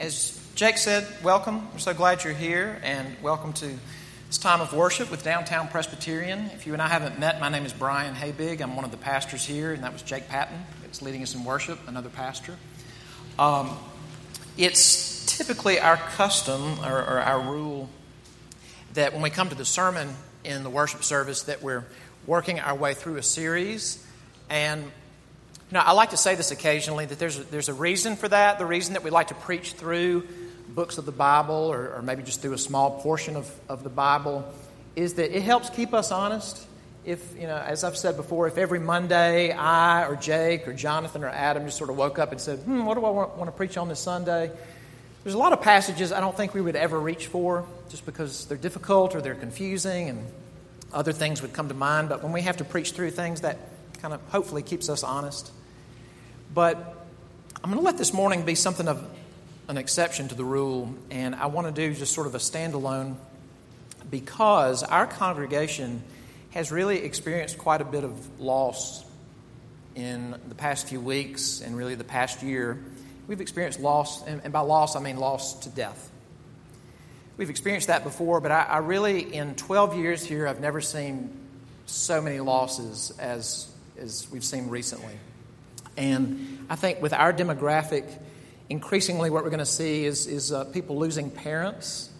As Jake said, welcome. We're so glad you're here, and welcome to this time of worship with Downtown Presbyterian. If you and I haven't met, my name is Brian Haybig. I'm one of the pastors here, and that was Jake Patton. It's leading us in worship, another pastor. Um, it's typically our custom or, or our rule that when we come to the sermon in the worship service, that we're working our way through a series, and you know, I like to say this occasionally that there's a, there's a reason for that. The reason that we like to preach through books of the Bible or, or maybe just through a small portion of, of the Bible is that it helps keep us honest. If, you know, as I've said before, if every Monday I or Jake or Jonathan or Adam just sort of woke up and said, hmm, what do I want, want to preach on this Sunday? There's a lot of passages I don't think we would ever reach for just because they're difficult or they're confusing and other things would come to mind. But when we have to preach through things, that kind of hopefully keeps us honest. But I'm going to let this morning be something of an exception to the rule, and I want to do just sort of a standalone because our congregation has really experienced quite a bit of loss in the past few weeks and really the past year. We've experienced loss, and, by loss, I mean loss to death. We've experienced that before, but I, I really, in 12 years here, I've never seen so many losses as, as we've seen recently. And I think with our demographic, increasingly what we're going to see is, is uh, people losing parents.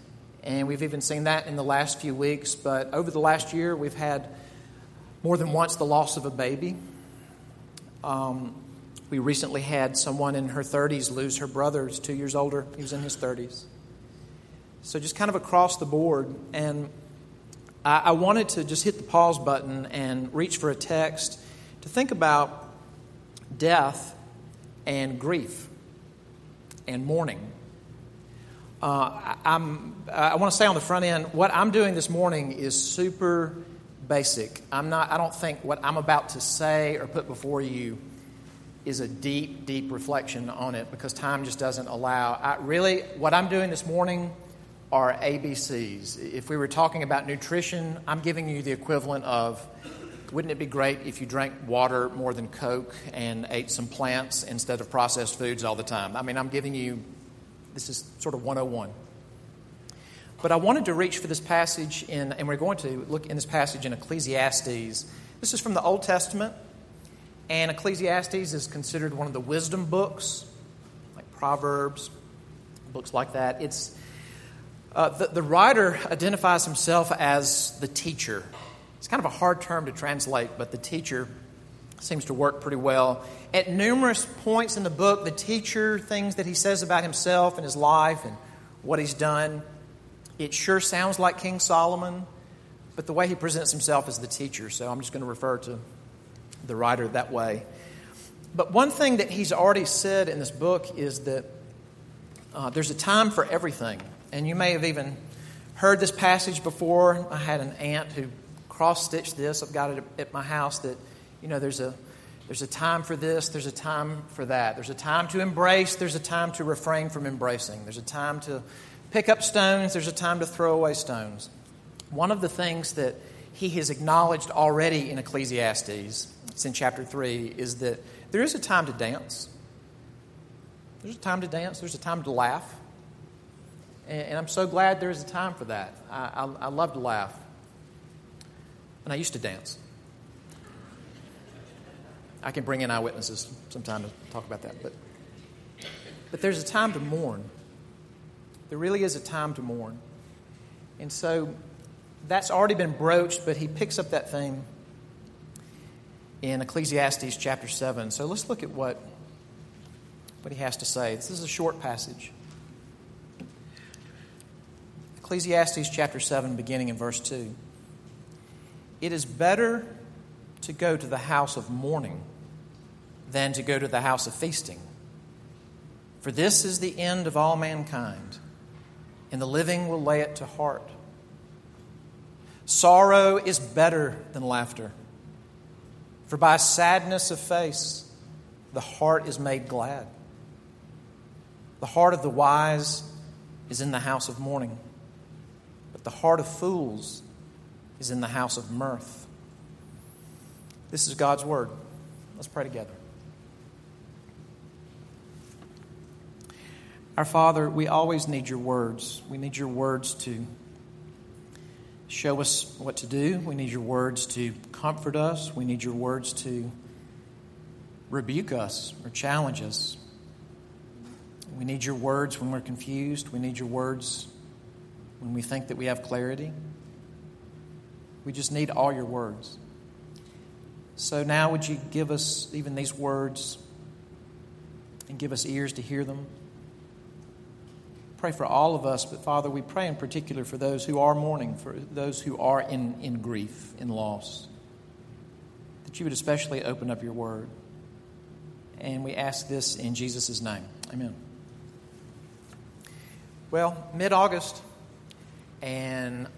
And we've even seen that in the last few weeks. But over the last year, we've had more than once the loss of a baby. Um, we recently had someone in her 30s lose her brother, who's two years older. He was in his 30s. So just kind of across the board. And I, I wanted to just hit the pause button and reach for a text to think about death and grief and mourning. Uh, I, I want to say on the front end, what I'm doing this morning is super basic. I'm not, I don't think what I'm about to say or put before you is a deep, deep reflection on it because time just doesn't allow. I, really, what I'm doing this morning are ABCs. If we were talking about nutrition, I'm giving you the equivalent of wouldn't it be great if you drank water more than Coke and ate some plants instead of processed foods all the time? I mean, I'm giving you, this is sort of 101. But I wanted to reach for this passage in, and we're going to look in this passage in Ecclesiastes. This is from the Old Testament, and Ecclesiastes is considered one of the wisdom books, like Proverbs, books like that. It's uh, the, the writer identifies himself as the teacher it's kind of a hard term to translate, but the teacher seems to work pretty well. At numerous points in the book, the teacher, things that he says about himself and his life and what he's done, it sure sounds like King Solomon, but the way he presents himself as the teacher, so I'm just going to refer to the writer that way. But one thing that he's already said in this book is that uh, there's a time for everything. And you may have even heard this passage before. I had an aunt who cross stitch this. I've got it at my house that, you know, there's a, there's a time for this, there's a time for that. There's a time to embrace, there's a time to refrain from embracing. There's a time to pick up stones, there's a time to throw away stones. One of the things that he has acknowledged already in Ecclesiastes, it's in chapter 3, is that there is a time to dance. There's a time to dance, there's a time to laugh. And, and I'm so glad there's a time for that. I, I, I love to laugh. And I used to dance. I can bring in eyewitnesses sometime to talk about that. But, but there's a time to mourn. There really is a time to mourn. And so that's already been broached, but he picks up that theme in Ecclesiastes chapter 7. So let's look at what, what he has to say. This is a short passage. Ecclesiastes chapter 7, beginning in verse 2. It is better to go to the house of mourning than to go to the house of feasting. For this is the end of all mankind, and the living will lay it to heart. Sorrow is better than laughter, for by sadness of face the heart is made glad. The heart of the wise is in the house of mourning, but the heart of fools is in the house of mirth. This is God's word. Let's pray together. Our Father, we always need your words. We need your words to show us what to do. We need your words to comfort us. We need your words to rebuke us or challenge us. We need your words when we're confused. We need your words when we think that we have clarity. We just need all your words. So now, would you give us even these words and give us ears to hear them? Pray for all of us, but Father, we pray in particular for those who are mourning, for those who are in, in grief, in loss, that you would especially open up your word. And we ask this in Jesus' name. Amen. Well, mid August, and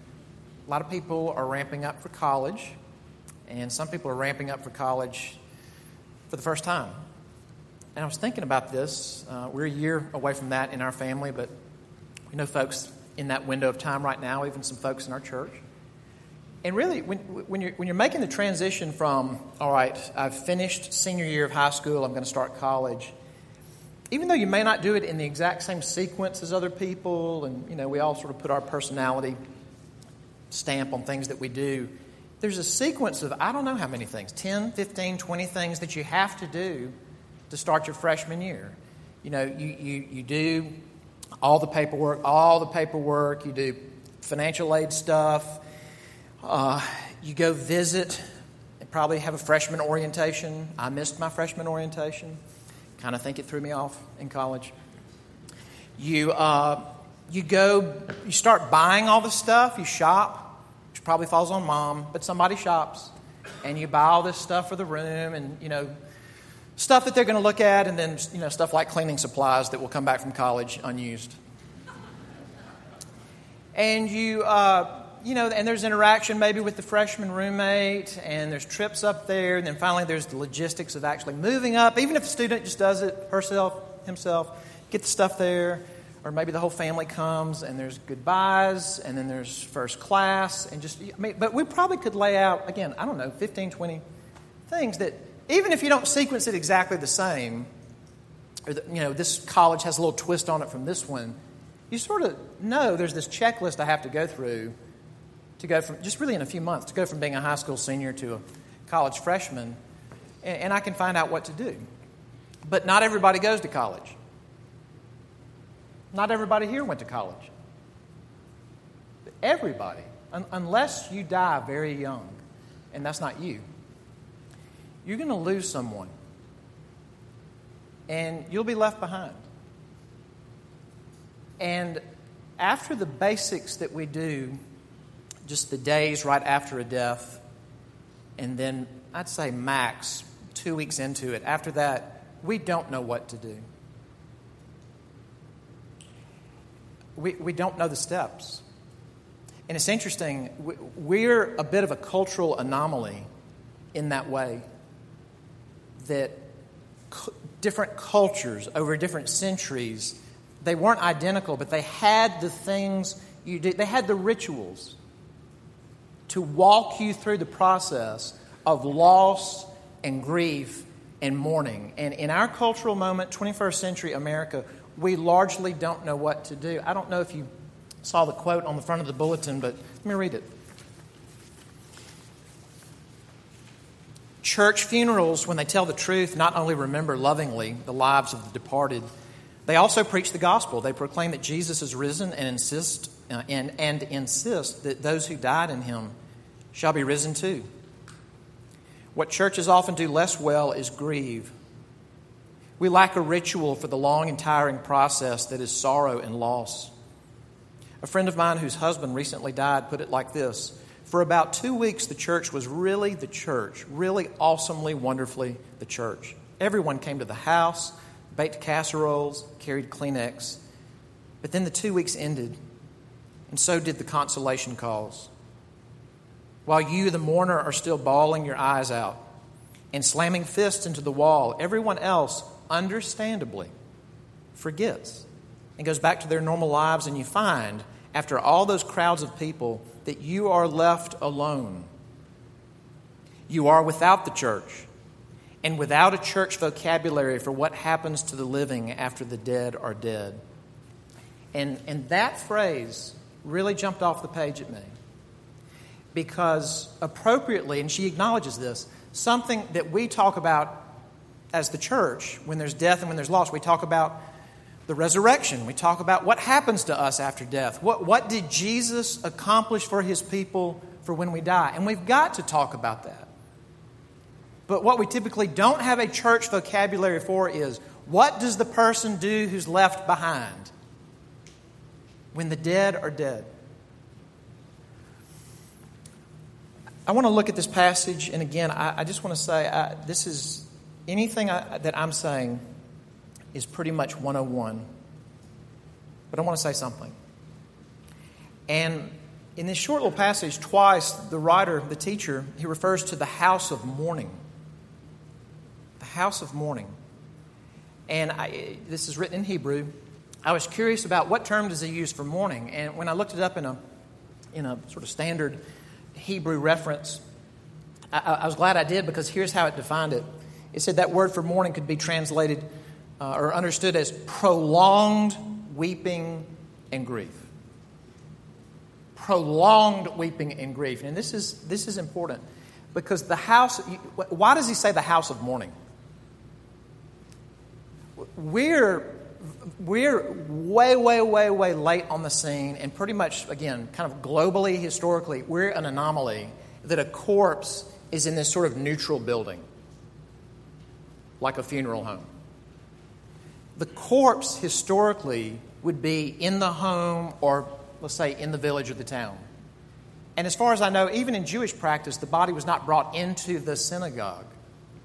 a lot of people are ramping up for college, and some people are ramping up for college for the first time. And I was thinking about this. Uh, we're a year away from that in our family, but we know folks in that window of time right now, even some folks in our church. And really, when, when, you're, when you're making the transition from, all right, I've finished senior year of high school, I'm going to start college, even though you may not do it in the exact same sequence as other people, and, you know, we all sort of put our personality stamp on things that we do, there's a sequence of, I don't know how many things, 10, 15, 20 things that you have to do to start your freshman year. You know, you, you, you do all the paperwork, all the paperwork, you do financial aid stuff, uh, you go visit probably have a freshman orientation. I missed my freshman orientation. Kind of think it threw me off in college. You, uh, you go, you start buying all the stuff, you shop, probably falls on mom, but somebody shops, and you buy all this stuff for the room and, you know, stuff that they're going to look at, and then, you know, stuff like cleaning supplies that will come back from college unused. And you, uh, you know, and there's interaction maybe with the freshman roommate, and there's trips up there, and then finally there's the logistics of actually moving up. Even if the student just does it herself, himself, get the stuff there, or maybe the whole family comes, and there's goodbyes, and then there's first class, and just, I mean, but we probably could lay out, again, I don't know, 15, 20 things that, even if you don't sequence it exactly the same, or, the, you know, this college has a little twist on it from this one, you sort of know there's this checklist I have to go through to go from, just really in a few months, to go from being a high school senior to a college freshman, and, and I can find out what to do. But not everybody goes to college. Not everybody here went to college. Everybody, un- unless you die very young, and that's not you, you're going to lose someone. And you'll be left behind. And after the basics that we do just the days right after a death, and then I'd say max two weeks into it. After that, we don't know what to do. We, we don't know the steps. And it's interesting, we're a bit of a cultural anomaly in that way that different cultures over different centuries, they weren't identical, but they had the things you did, they had the rituals to walk you through the process of loss and grief and mourning. And in our cultural moment, 21st century America, we largely don't know what to do. I don't know if you saw the quote on the front of the bulletin, but let me read it. Church funerals, when they tell the truth, not only remember lovingly the lives of the departed, they also preach the gospel. They proclaim that Jesus is risen and insist uh, and, and insist that those who died in him shall be risen too. What churches often do less well is grieve. We lack a ritual for the long and tiring process that is sorrow and loss. A friend of mine whose husband recently died put it like this For about two weeks, the church was really the church, really awesomely, wonderfully the church. Everyone came to the house, baked casseroles, carried Kleenex. But then the two weeks ended, and so did the consolation calls while you, the mourner, are still bawling your eyes out and slamming fists into the wall, everyone else, understandably, forgets and goes back to their normal lives, and you find, after all those crowds of people, that you are left alone. You are without the church and without a church vocabulary for what happens to the living after the dead are dead. And, and that phrase really jumped off the page at me because appropriately, and she acknowledges this, something that we talk about as the church when there's death and when there's loss, we talk about the resurrection. We talk about what happens to us after death. What, what did Jesus accomplish for his people for when we die? And we've got to talk about that. But what we typically don't have a church vocabulary for is what does the person do who's left behind when the dead are dead? I want to look at this passage, and again, I, I just want to say I, this is anything I, that I'm saying is pretty much 101. But I want to say something. And in this short little passage, twice the writer, the teacher, he refers to the house of mourning. The house of mourning. And I, this is written in Hebrew. I was curious about what term does he use for mourning. And when I looked it up in a, in a sort of standard Hebrew reference. I, I, was glad I did because here's how it defined it. It said that word for mourning could be translated uh, or understood as prolonged weeping and grief. Prolonged weeping and grief. And this is, this is important because the house, why does he say the house of mourning? We're we're way, way, way, way late on the scene, and pretty much, again, kind of globally, historically, we're an anomaly that a corpse is in this sort of neutral building, like a funeral home. The corpse, historically, would be in the home or, let's say, in the village or the town. And as far as I know, even in Jewish practice, the body was not brought into the synagogue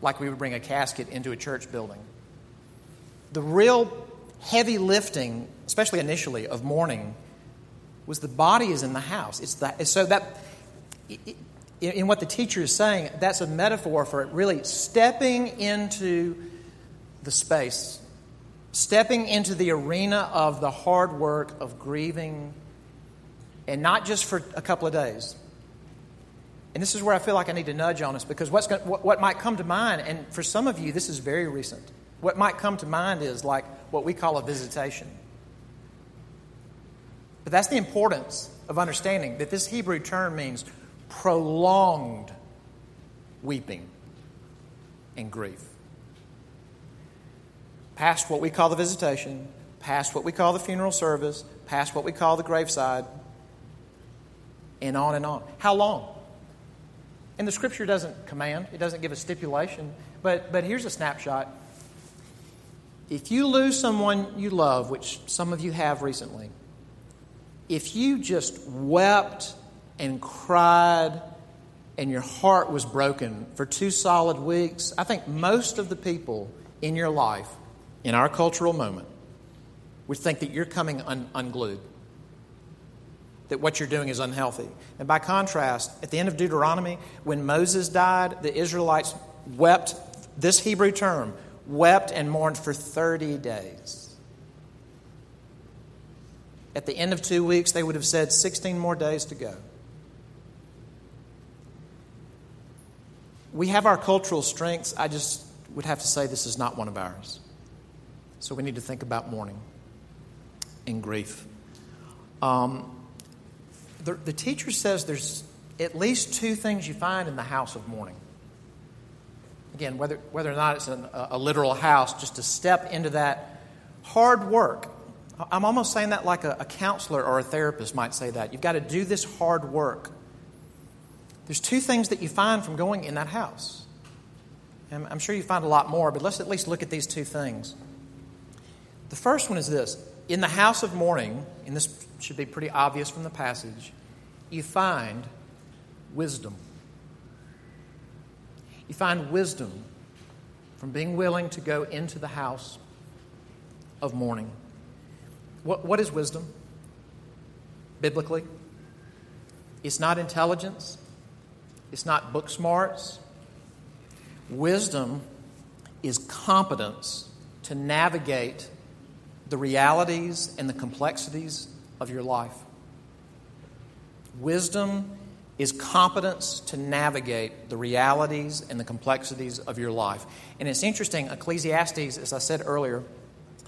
like we would bring a casket into a church building. The real heavy lifting, especially initially, of mourning was the body is in the house. It's that, so that, in what the teacher is saying, that's a metaphor for it really stepping into the space, stepping into the arena of the hard work of grieving, and not just for a couple of days. And this is where I feel like I need to nudge on us because what's going, what, what might come to mind, and for some of you, this is very recent. What might come to mind is like what we call a visitation. But that's the importance of understanding that this Hebrew term means prolonged weeping and grief. Past what we call the visitation, past what we call the funeral service, past what we call the graveside, and on and on. How long? And the scripture doesn't command, it doesn't give a stipulation, but, but here's a snapshot if you lose someone you love, which some of you have recently, if you just wept and cried and your heart was broken for two solid weeks, I think most of the people in your life, in our cultural moment, would think that you're coming un- unglued, that what you're doing is unhealthy. And by contrast, at the end of Deuteronomy, when Moses died, the Israelites wept this Hebrew term wept and mourned for 30 days. At the end of two weeks, they would have said 16 more days to go. We have our cultural strengths. I just would have to say this is not one of ours. So we need to think about mourning and grief. Um, the, the teacher says there's at least two things you find in the house of mourning again, whether, whether or not it's an, a, a literal house, just to step into that hard work. I'm almost saying that like a, a counselor or a therapist might say that. You've got to do this hard work. There's two things that you find from going in that house. And I'm sure you find a lot more, but let's at least look at these two things. The first one is this In the house of mourning, and this should be pretty obvious from the passage, you find wisdom. You find wisdom from being willing to go into the house of mourning. What, what is wisdom? Biblically, it's not intelligence, it's not book smarts. Wisdom is competence to navigate the realities and the complexities of your life. Wisdom is competence to navigate the realities and the complexities of your life. And it's interesting, Ecclesiastes, as I said earlier,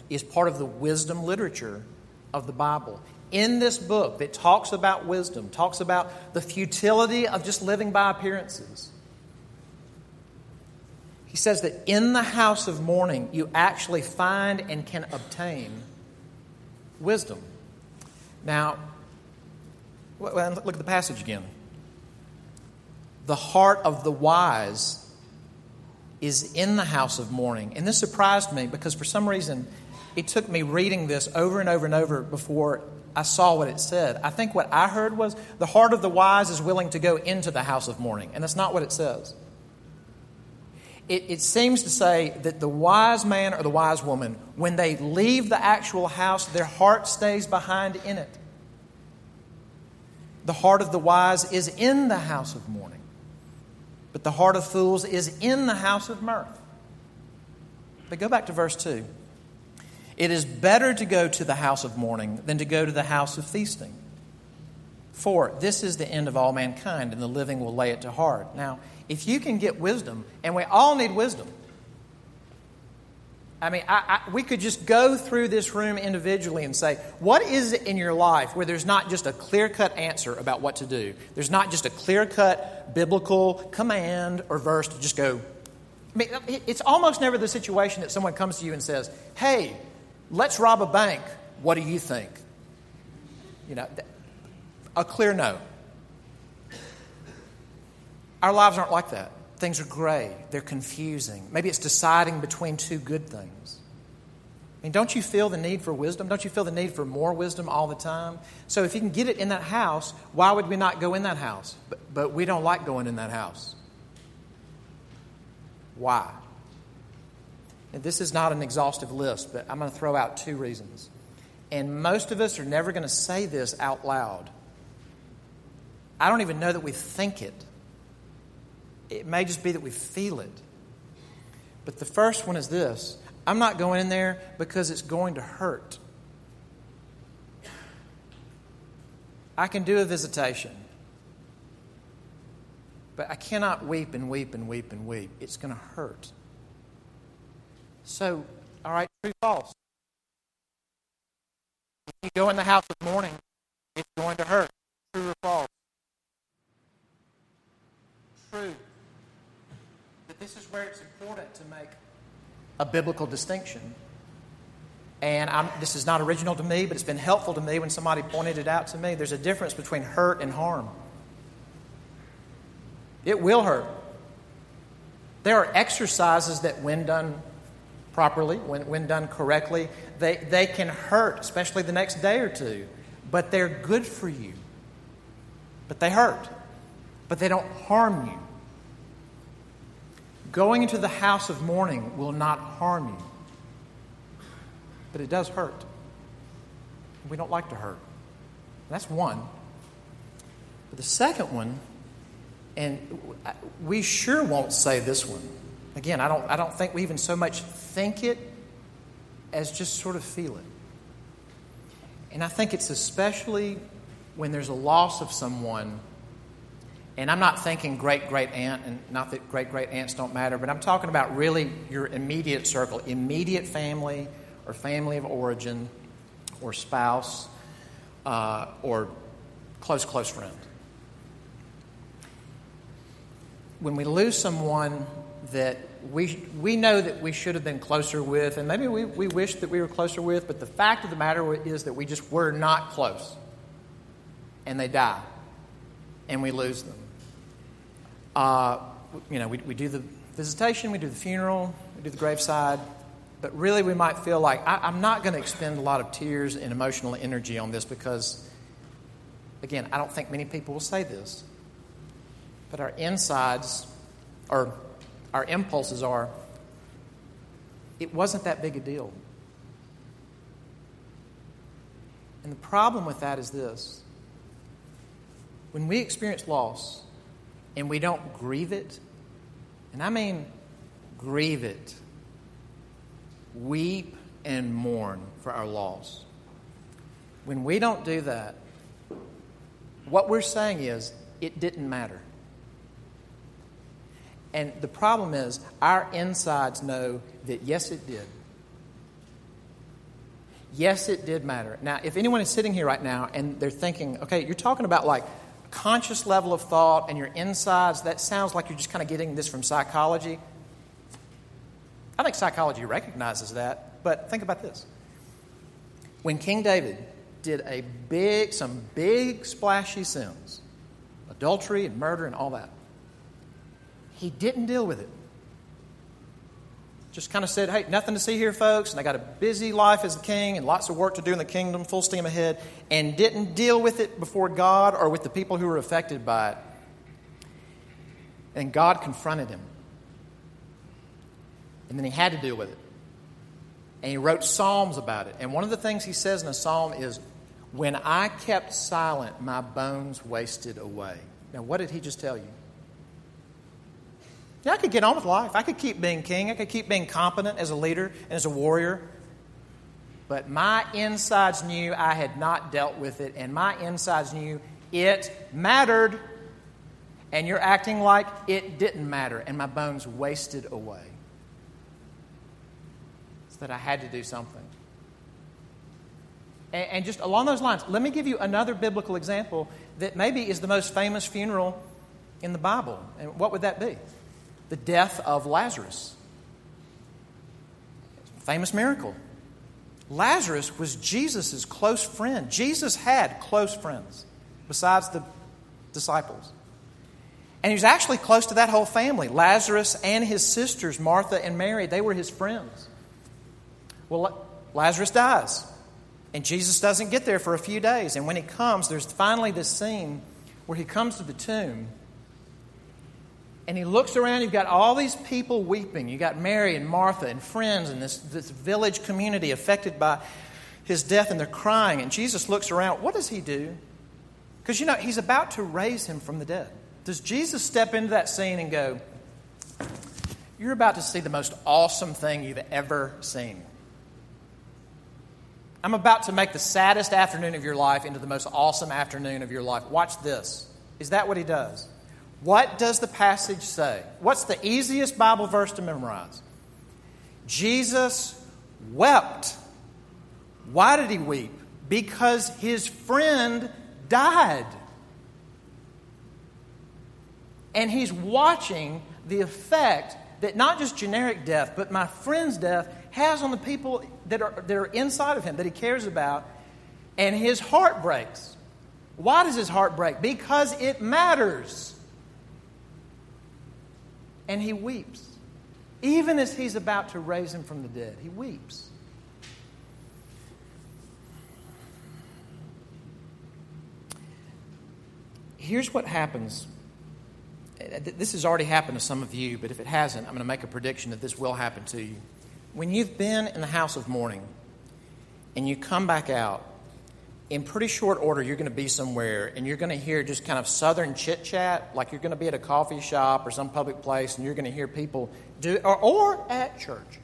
is part of the wisdom literature of the Bible. In this book that talks about wisdom, talks about the futility of just living by appearances. He says that in the house of mourning, you actually find and can obtain wisdom. Now, look at the passage again. The heart of the wise is in the house of mourning. And this surprised me because for some reason it took me reading this over and over and over before I saw what it said. I think what I heard was the heart of the wise is willing to go into the house of mourning. And that's not what it says it, it seems to say that the wise man or the wise woman, when they leave the actual house, their heart stays behind in it. The heart of the wise is in the house of mourning, but the heart of fools is in the house of mirth. But go back to verse 2. It is better to go to the house of mourning than to go to the house of feasting. For this is the end of all mankind, and the living will lay it to heart. Now, if you can get wisdom, and we all need wisdom. I mean, I, I, we could just go through this room individually and say, what is it in your life where there's not just a clear cut answer about what to do? There's not just a clear cut biblical command or verse to just go. I mean, it's almost never the situation that someone comes to you and says, hey, let's rob a bank. What do you think? You know, a clear no. Our lives aren't like that. Things are gray, they're confusing. Maybe it's deciding between two good things. I mean, don't you feel the need for wisdom? Don't you feel the need for more wisdom all the time? So, if you can get it in that house, why would we not go in that house? But, but we don't like going in that house. Why? This is not an exhaustive list, but I'm going to throw out two reasons. And most of us are never going to say this out loud. I don't even know that we think it. It may just be that we feel it. But the first one is this I'm not going in there because it's going to hurt. I can do a visitation, but I cannot weep and weep and weep and weep. It's going to hurt. So, all right, true, or false. You go in the house of mourning, it's going to hurt. True or false? True But this is where it's important to make a biblical distinction. And I'm, this is not original to me, but it's been helpful to me when somebody pointed it out to me. There's a difference between hurt and harm. It will hurt. There are exercises that, when done properly, when, when done correctly, they, they can hurt, especially the next day or two, but they're good for you. But they hurt, but they don't harm you. Going into the house of mourning will not harm you, but it does hurt. We don't like to hurt. That's one. But the second one, and we sure won't say this one. Again, I don't, I don't think we even so much think it as just sort of feel it. And I think it's especially when there's a loss of someone and I'm not thinking great great aunt, and not that great great aunts don't matter, but I'm talking about really your immediate circle, immediate family or family of origin or spouse uh, or close, close friend. When we lose someone that we, we know that we should have been closer with, and maybe we, we wish that we were closer with, but the fact of the matter is that we just were not close. And they die, and we lose them. Uh, you know, we, we do the visitation, we do the funeral, we do the graveside, but really we might feel like I, I'm not going to expend a lot of tears and emotional energy on this because, again, I don't think many people will say this, but our insides or our impulses are it wasn't that big a deal. And the problem with that is this when we experience loss, and we don't grieve it, and I mean grieve it, weep and mourn for our loss. When we don't do that, what we're saying is it didn't matter. And the problem is, our insides know that yes, it did. Yes, it did matter. Now, if anyone is sitting here right now and they're thinking, okay, you're talking about like conscious level of thought and your insides, that sounds like you're just kind of getting this from psychology. I think psychology recognizes that, but think about this. When King David did a big, some big splashy sins, adultery and murder and all that, he didn't deal with it. Just kind of said, hey, nothing to see here, folks, and I got a busy life as a king and lots of work to do in the kingdom, full steam ahead, and didn't deal with it before God or with the people who were affected by it. And God confronted him. And then he had to deal with it. And he wrote Psalms about it. And one of the things he says in a psalm is, When I kept silent, my bones wasted away. Now, what did he just tell you? Yeah, I could get on with life. I could keep being king. I could keep being competent as a leader and as a warrior. But my insides knew I had not dealt with it, and my insides knew it mattered. And you're acting like it didn't matter, and my bones wasted away. So that I had to do something. And, and just along those lines, let me give you another biblical example that maybe is the most famous funeral in the Bible. And what would that be? The death of Lazarus. Famous miracle. Lazarus was Jesus' close friend. Jesus had close friends besides the disciples. And he was actually close to that whole family Lazarus and his sisters, Martha and Mary. They were his friends. Well, Lazarus dies. And Jesus doesn't get there for a few days. And when he comes, there's finally this scene where he comes to the tomb and he looks around, you've got all these people weeping. You've got Mary and Martha and friends and this, this village community affected by his death, and they're crying. And Jesus looks around. What does he do? Because, you know, he's about to raise him from the dead. Does Jesus step into that scene and go, You're about to see the most awesome thing you've ever seen? I'm about to make the saddest afternoon of your life into the most awesome afternoon of your life. Watch this. Is that what he does? What does the passage say? What's the easiest Bible verse to memorize? Jesus wept. Why did he weep? Because his friend died. And he's watching the effect that not just generic death, but my friend's death has on the people that are, that are inside of him, that he cares about. And his heart breaks. Why does his heart break? Because it matters and he weeps. Even as he's about to raise him from the dead, he weeps. Here's what happens. Uh, this has already happened to some of you, but if it hasn't, I'm going to make a prediction that this will happen to you. When you've been in the house of mourning and you come back out in pretty short order, you're going to be somewhere and you're going to hear just kind of southern chit chat, like you're going to be at a coffee shop or some public place and you're going to hear people do, or, or at church.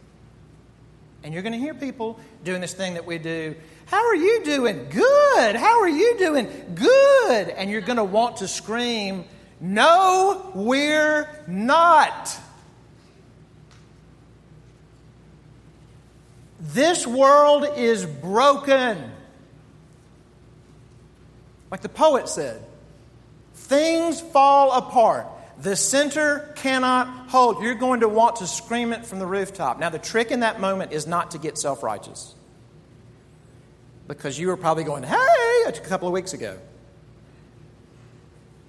And you're going to hear people doing this thing that we do. How are you doing? Good. How are you doing? Good. And you're going to want to scream, No, we're not. This world is broken. Like the poet said, things fall apart. The center cannot hold. You're going to want to scream it from the rooftop. Now, the trick in that moment is not to get self righteous. Because you were probably going, hey, a couple of weeks ago.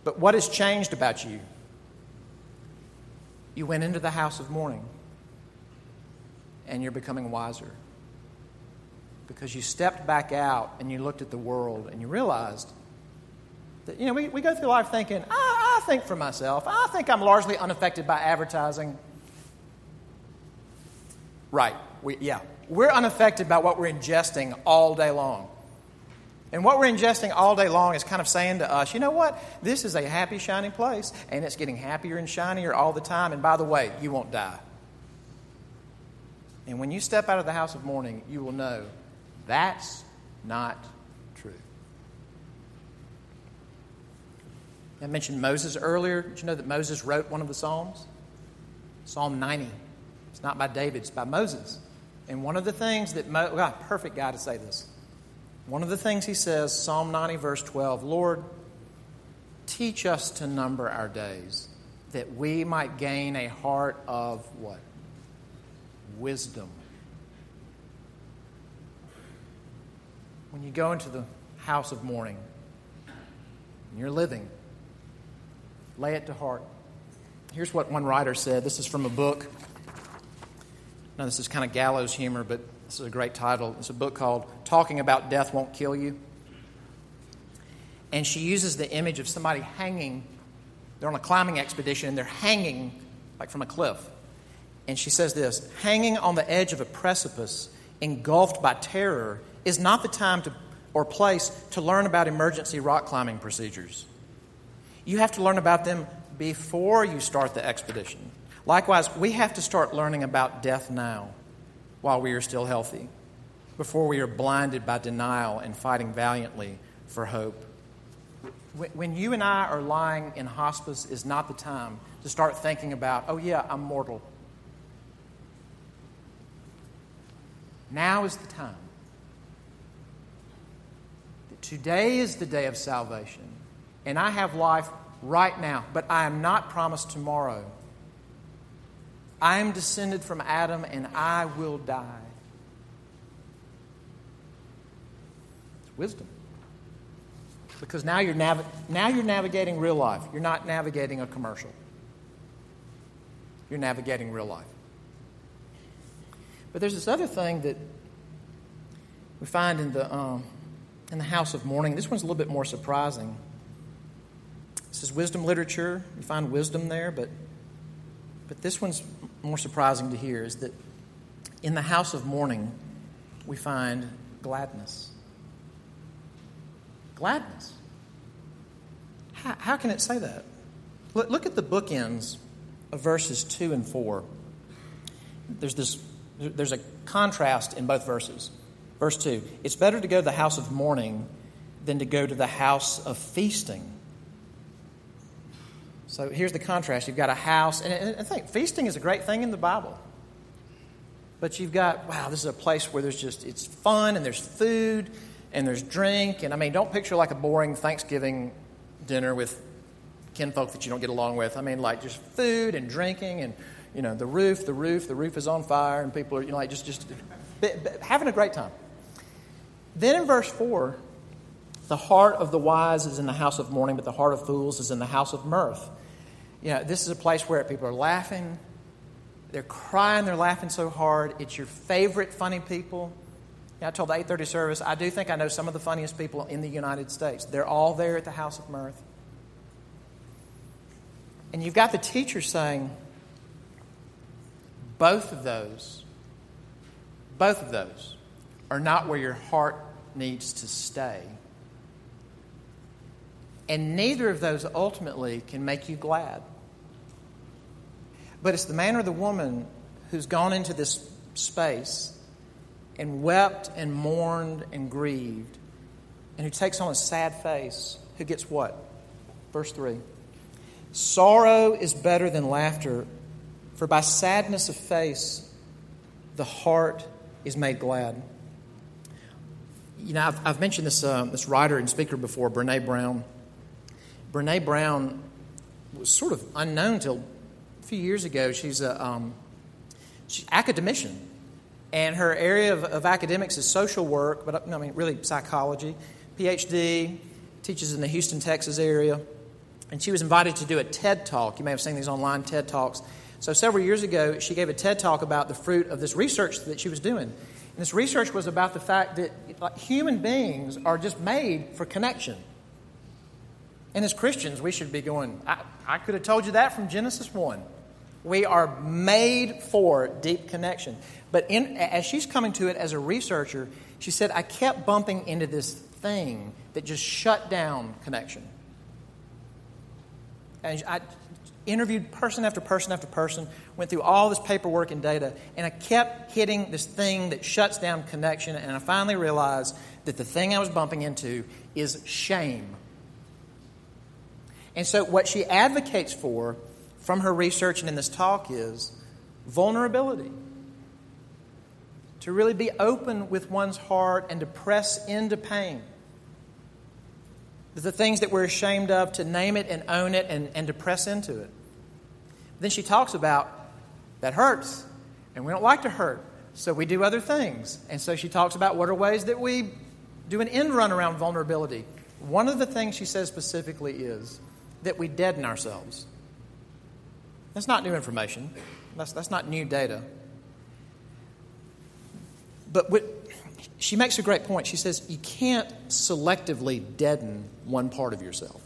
But what has changed about you? You went into the house of mourning and you're becoming wiser. Because you stepped back out and you looked at the world and you realized you know, we, we go through life thinking, I, I think for myself. I think I'm largely unaffected by advertising. Right. We, yeah. We're unaffected by what we're ingesting all day long. And what we're ingesting all day long is kind of saying to us, you know what? This is a happy, shiny place, and it's getting happier and shinier all the time. And by the way, you won't die. And when you step out of the house of mourning, you will know that's not I mentioned Moses earlier. Did you know that Moses wrote one of the Psalms? Psalm 90. It's not by David, it's by Moses. And one of the things that, Mo, God, perfect guy to say this. One of the things he says, Psalm 90, verse 12, Lord, teach us to number our days that we might gain a heart of what? Wisdom. When you go into the house of mourning, and you're living, lay it to heart. Here's what one writer said. This is from a book. Now, this is kind of gallows humor, but this is a great title. It's a book called Talking About Death Won't Kill You. And she uses the image of somebody hanging. They're on a climbing expedition and they're hanging like from a cliff. And she says this hanging on the edge of a precipice, engulfed by terror, is not the time to, or place to learn about emergency rock climbing procedures. You have to learn about them before you start the expedition. Likewise, we have to start learning about death now while we are still healthy, before we are blinded by denial and fighting valiantly for hope. When you and I are lying in hospice is not the time to start thinking about, oh, yeah, I'm mortal. Now is the time. Today is the day of salvation, and I have life right now, but I am not promised tomorrow. I am descended from Adam, and I will die. It's wisdom. Because now you're, nav- now you're navigating real life. You're not navigating a commercial. You're navigating real life. But there's this other thing that we find in the, um, in the House of Mourning. This one's a little bit more surprising. This is wisdom literature. You find wisdom there, but, but this one's more surprising to hear is that in the House of Mourning, we find gladness. Gladness. How, how can it say that? Look, look at the bookends of verses 2 and 4. There's this there's a contrast in both verses. Verse 2 It's better to go to the house of mourning than to go to the house of feasting. So here's the contrast. You've got a house, and I think feasting is a great thing in the Bible. But you've got, wow, this is a place where there's just, it's fun and there's food and there's drink. And I mean, don't picture like a boring Thanksgiving dinner with kinfolk that you don't get along with. I mean, like just food and drinking and you know, the roof, the roof, the roof is on fire, and people are, you know, like just, just having a great time. Then in verse 4, the heart of the wise is in the house of mourning, but the heart of fools is in the house of mirth. You know, this is a place where people are laughing, they're crying, they're laughing so hard. It's your favorite funny people. I told the 8:30 service, I do think I know some of the funniest people in the United States. They're all there at the house of mirth. And you've got the teacher saying, both of those, both of those are not where your heart needs to stay. And neither of those ultimately can make you glad. But it's the man or the woman who's gone into this space and wept and mourned and grieved and who takes on a sad face who gets what? Verse 3 Sorrow is better than laughter, for by sadness of face, the heart is made glad. You know, I've, I've mentioned this, uh, this writer and speaker before, Brene Brown. Brene Brown was sort of unknown until a few years ago. She's a um, she's academician, and her area of, of academics is social work, but I mean, really psychology. PhD, teaches in the Houston, Texas area. And she was invited to do a TED talk. You may have seen these online TED talks. So, several years ago, she gave a TED talk about the fruit of this research that she was doing. And this research was about the fact that human beings are just made for connection. And as Christians, we should be going, I, I could have told you that from Genesis 1. We are made for deep connection. But in, as she's coming to it as a researcher, she said, I kept bumping into this thing that just shut down connection. And I, interviewed person after person after person, went through all this paperwork and data, and I kept hitting this thing that shuts down connection, and I finally realized that the thing I was bumping into is shame. And so, what she advocates for from her research and in this talk is vulnerability. to really be open with one's heart and to press into pain. The things that we're ashamed of, to name it and own it and, and to press into it. Then she talks about that hurts, and we don't like to hurt, so we do other things. And so she talks about what are ways that we do an end run around vulnerability. One of the things she says specifically is that we deaden ourselves. That's not new information, that's, that's not new data. But what, she makes a great point. She says you can't selectively deaden one part of yourself.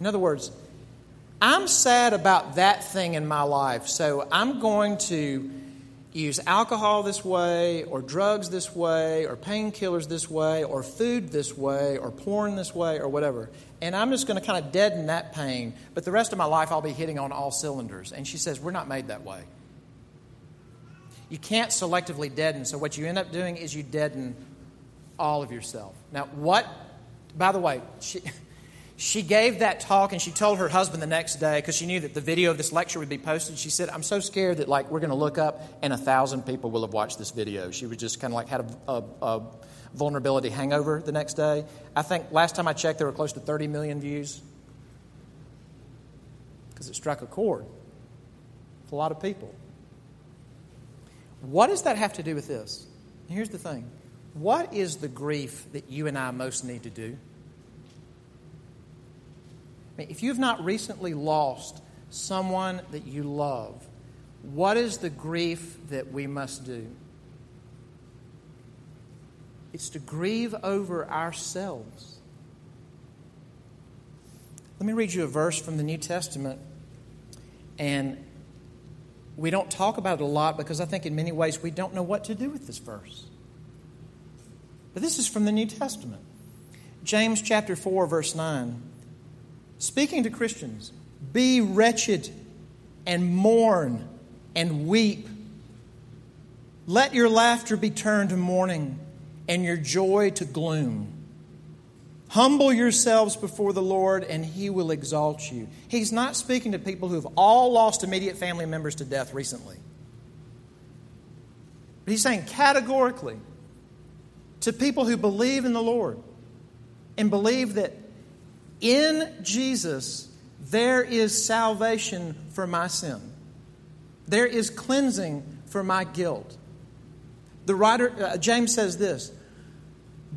In other words, I'm sad about that thing in my life, so I'm going to use alcohol this way, or drugs this way, or painkillers this way, or food this way, or porn this way, or whatever. And I'm just going to kind of deaden that pain, but the rest of my life I'll be hitting on all cylinders. And she says, We're not made that way. You can't selectively deaden, so what you end up doing is you deaden all of yourself. Now, what, by the way, she. She gave that talk and she told her husband the next day because she knew that the video of this lecture would be posted. She said, I'm so scared that like we're going to look up and a thousand people will have watched this video. She was just kind of like had a, a, a vulnerability hangover the next day. I think last time I checked, there were close to 30 million views because it struck a chord with a lot of people. What does that have to do with this? Here's the thing what is the grief that you and I most need to do? If you've not recently lost someone that you love, what is the grief that we must do? It's to grieve over ourselves. Let me read you a verse from the New Testament. And we don't talk about it a lot because I think in many ways we don't know what to do with this verse. But this is from the New Testament. James chapter 4, verse 9 speaking to Christians, be wretched and mourn and weep. Let your laughter be turned to mourning and your joy to gloom. Humble yourselves before the Lord, and He will exalt you. He's not speaking to people who have all lost immediate family members to death recently. But He's saying categorically to people who believe in the Lord and believe that in Jesus, there is salvation for my sin. There is cleansing for my guilt. The writer, uh, James says this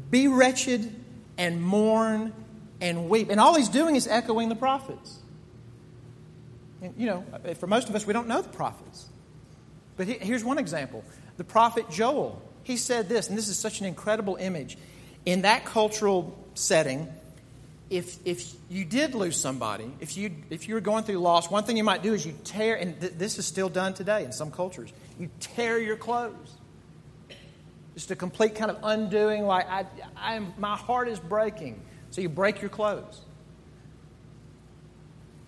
Be wretched and mourn and weep. And all he's doing is echoing the prophets. And, you know, for most of us, we don't know the prophets. But here's one example the prophet Joel. He said this, and this is such an incredible image. In that cultural setting, if, if you did lose somebody, if you, if you were going through loss, one thing you might do is you tear, and th- this is still done today in some cultures, you tear your clothes. Just a complete kind of undoing, like, I, I am, my heart is breaking. So you break your clothes.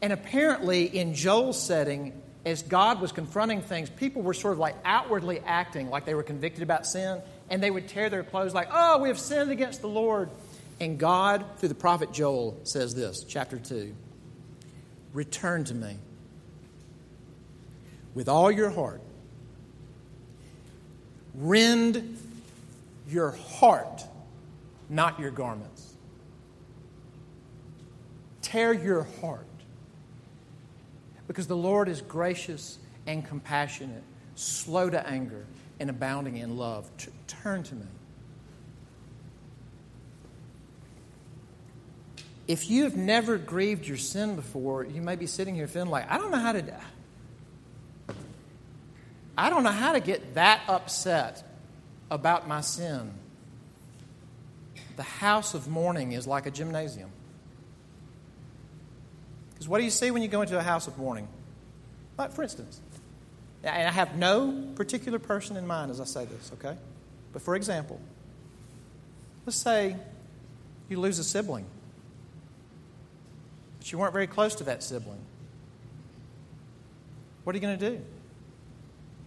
And apparently, in Joel's setting, as God was confronting things, people were sort of like outwardly acting like they were convicted about sin, and they would tear their clothes like, oh, we have sinned against the Lord. And God, through the prophet Joel, says this, chapter 2 Return to me with all your heart. Rend your heart, not your garments. Tear your heart. Because the Lord is gracious and compassionate, slow to anger, and abounding in love. T- turn to me. If you have never grieved your sin before, you may be sitting here feeling like, I don't know how to. I don't know how to get that upset about my sin. The house of mourning is like a gymnasium. Because what do you see when you go into a house of mourning? Like, for instance, and I have no particular person in mind as I say this, okay? But for example, let's say you lose a sibling but you weren't very close to that sibling. What are you going to do?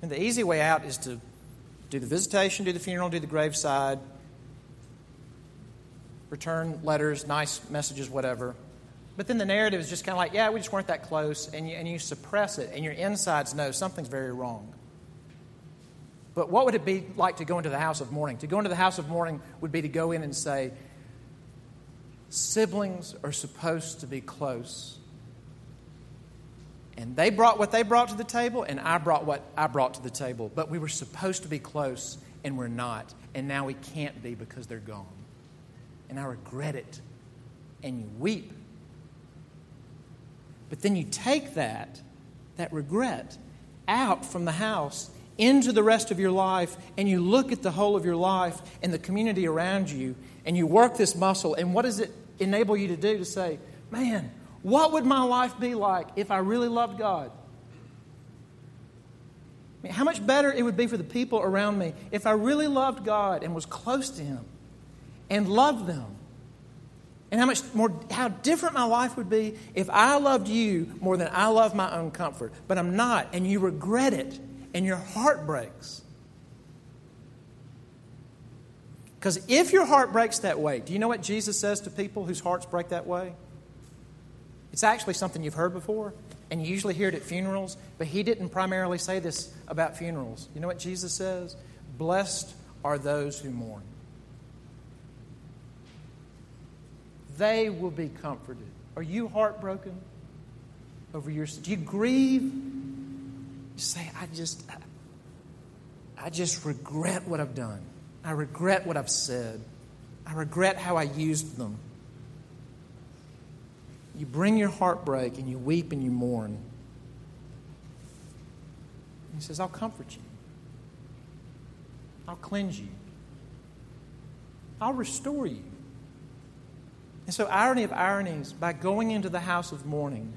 And the easy way out is to do the visitation, do the funeral, do the graveside, return letters, nice messages, whatever. But then the narrative is just kind of like, yeah, we just weren't that close, and you, and you suppress it, and your insides know something's very wrong. But what would it be like to go into the house of mourning? To go into the house of mourning would be to go in and say, siblings are supposed to be close. And they brought what they brought to the table, and I brought what I brought to the table. But we were supposed to be close, and we're not. And now we can't be because they're gone. And I regret it. And you weep. But then you take that, that regret, out from the house into the rest of your life, and you look at the whole of your life and the community around you, and you work this muscle. And what does it enable you to do? To say, man, what would my life be like if I really loved God? I mean, how much better it would be for the people around me if I really loved God and was close to Him and loved them. And how much more, how different my life would be if I loved you more than I love my own comfort. But I'm not, and you regret it, and your heart breaks. Because if your heart breaks that way, do you know what Jesus says to people whose hearts break that way? It's actually something you've heard before, and you usually hear it at funerals, but he didn't primarily say this about funerals. You know what Jesus says? Blessed are those who mourn. They will be comforted. Are you heartbroken over your sin? Do you grieve? You say, I just I, I just regret what I've done. I regret what I've said. I regret how I used them you bring your heartbreak and you weep and you mourn. He says, I'll comfort you. I'll cleanse you. I'll restore you. And so, irony of ironies, by going into the house of mourning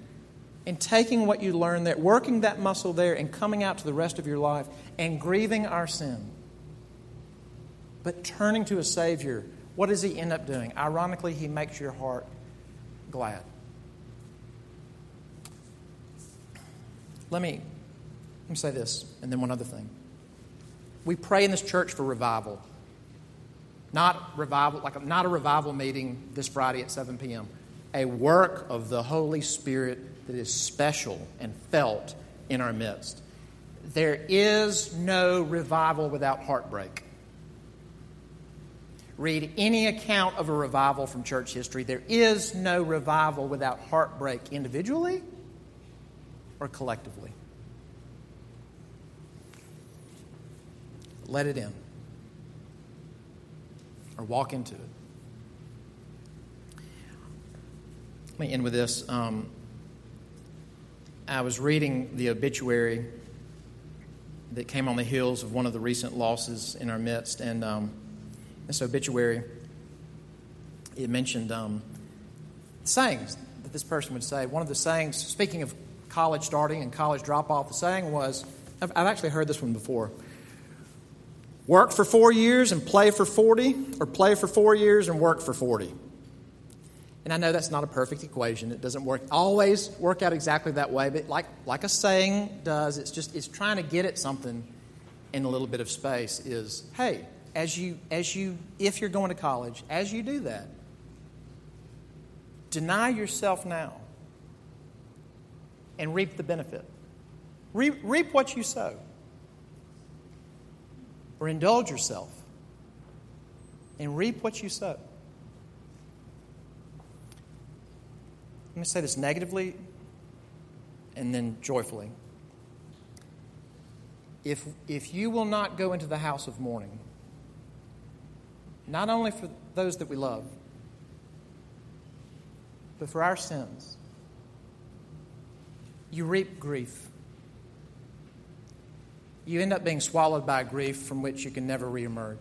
and taking what you learned there, working that muscle there, and coming out to the rest of your life and grieving our sin, but turning to a Savior, what does He end up doing? Ironically, He makes your heart glad. Let me, let me say this, and then one other thing. We pray in this church for revival. Not revival, like not a revival meeting this Friday at 7 p.m. A work of the Holy Spirit that is special and felt in our midst. There is no revival without heartbreak. Read any account of a revival from church history. There is no revival without heartbreak individually or collectively. Let it in or walk into it. Let me end with this. Um, I was reading the obituary that came on the heels of one of the recent losses in our midst, and um, this obituary it mentioned um, sayings that this person would say. One of the sayings, speaking of college starting and college drop off, the saying was I've, I've actually heard this one before work for four years and play for 40, or play for four years and work for 40. And I know that's not a perfect equation. It doesn't work always work out exactly that way, but like, like a saying does, it's just it's trying to get at something in a little bit of space is, hey, as you as you if you're going to college, as you do that, deny yourself now and reap the benefit. Reap, reap what you sow. Or indulge yourself and reap what you sow. Let me say this negatively and then joyfully. If, if you will not go into the house of mourning, not only for those that we love, but for our sins, you reap grief. You end up being swallowed by grief from which you can never reemerge.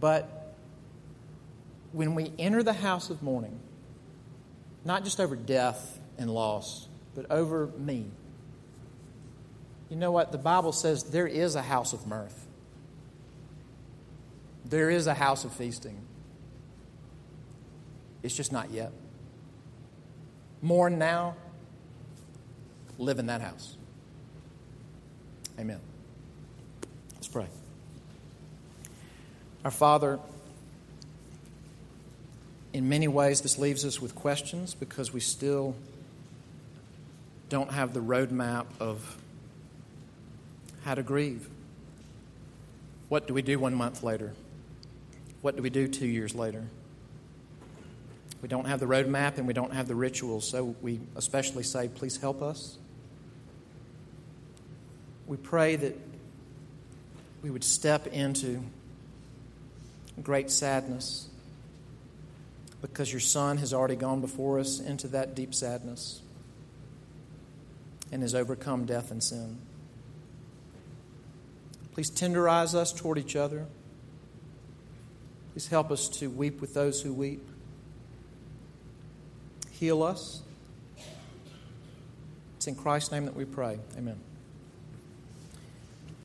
But when we enter the house of mourning, not just over death and loss, but over me, you know what? The Bible says there is a house of mirth, there is a house of feasting. It's just not yet. Mourn now, live in that house. Amen. Let's pray. Our Father, in many ways, this leaves us with questions because we still don't have the roadmap of how to grieve. What do we do one month later? What do we do two years later? We don't have the roadmap and we don't have the rituals, so we especially say, please help us. We pray that we would step into great sadness because your Son has already gone before us into that deep sadness and has overcome death and sin. Please tenderize us toward each other. Please help us to weep with those who weep. Heal us. It's in Christ's name that we pray. Amen.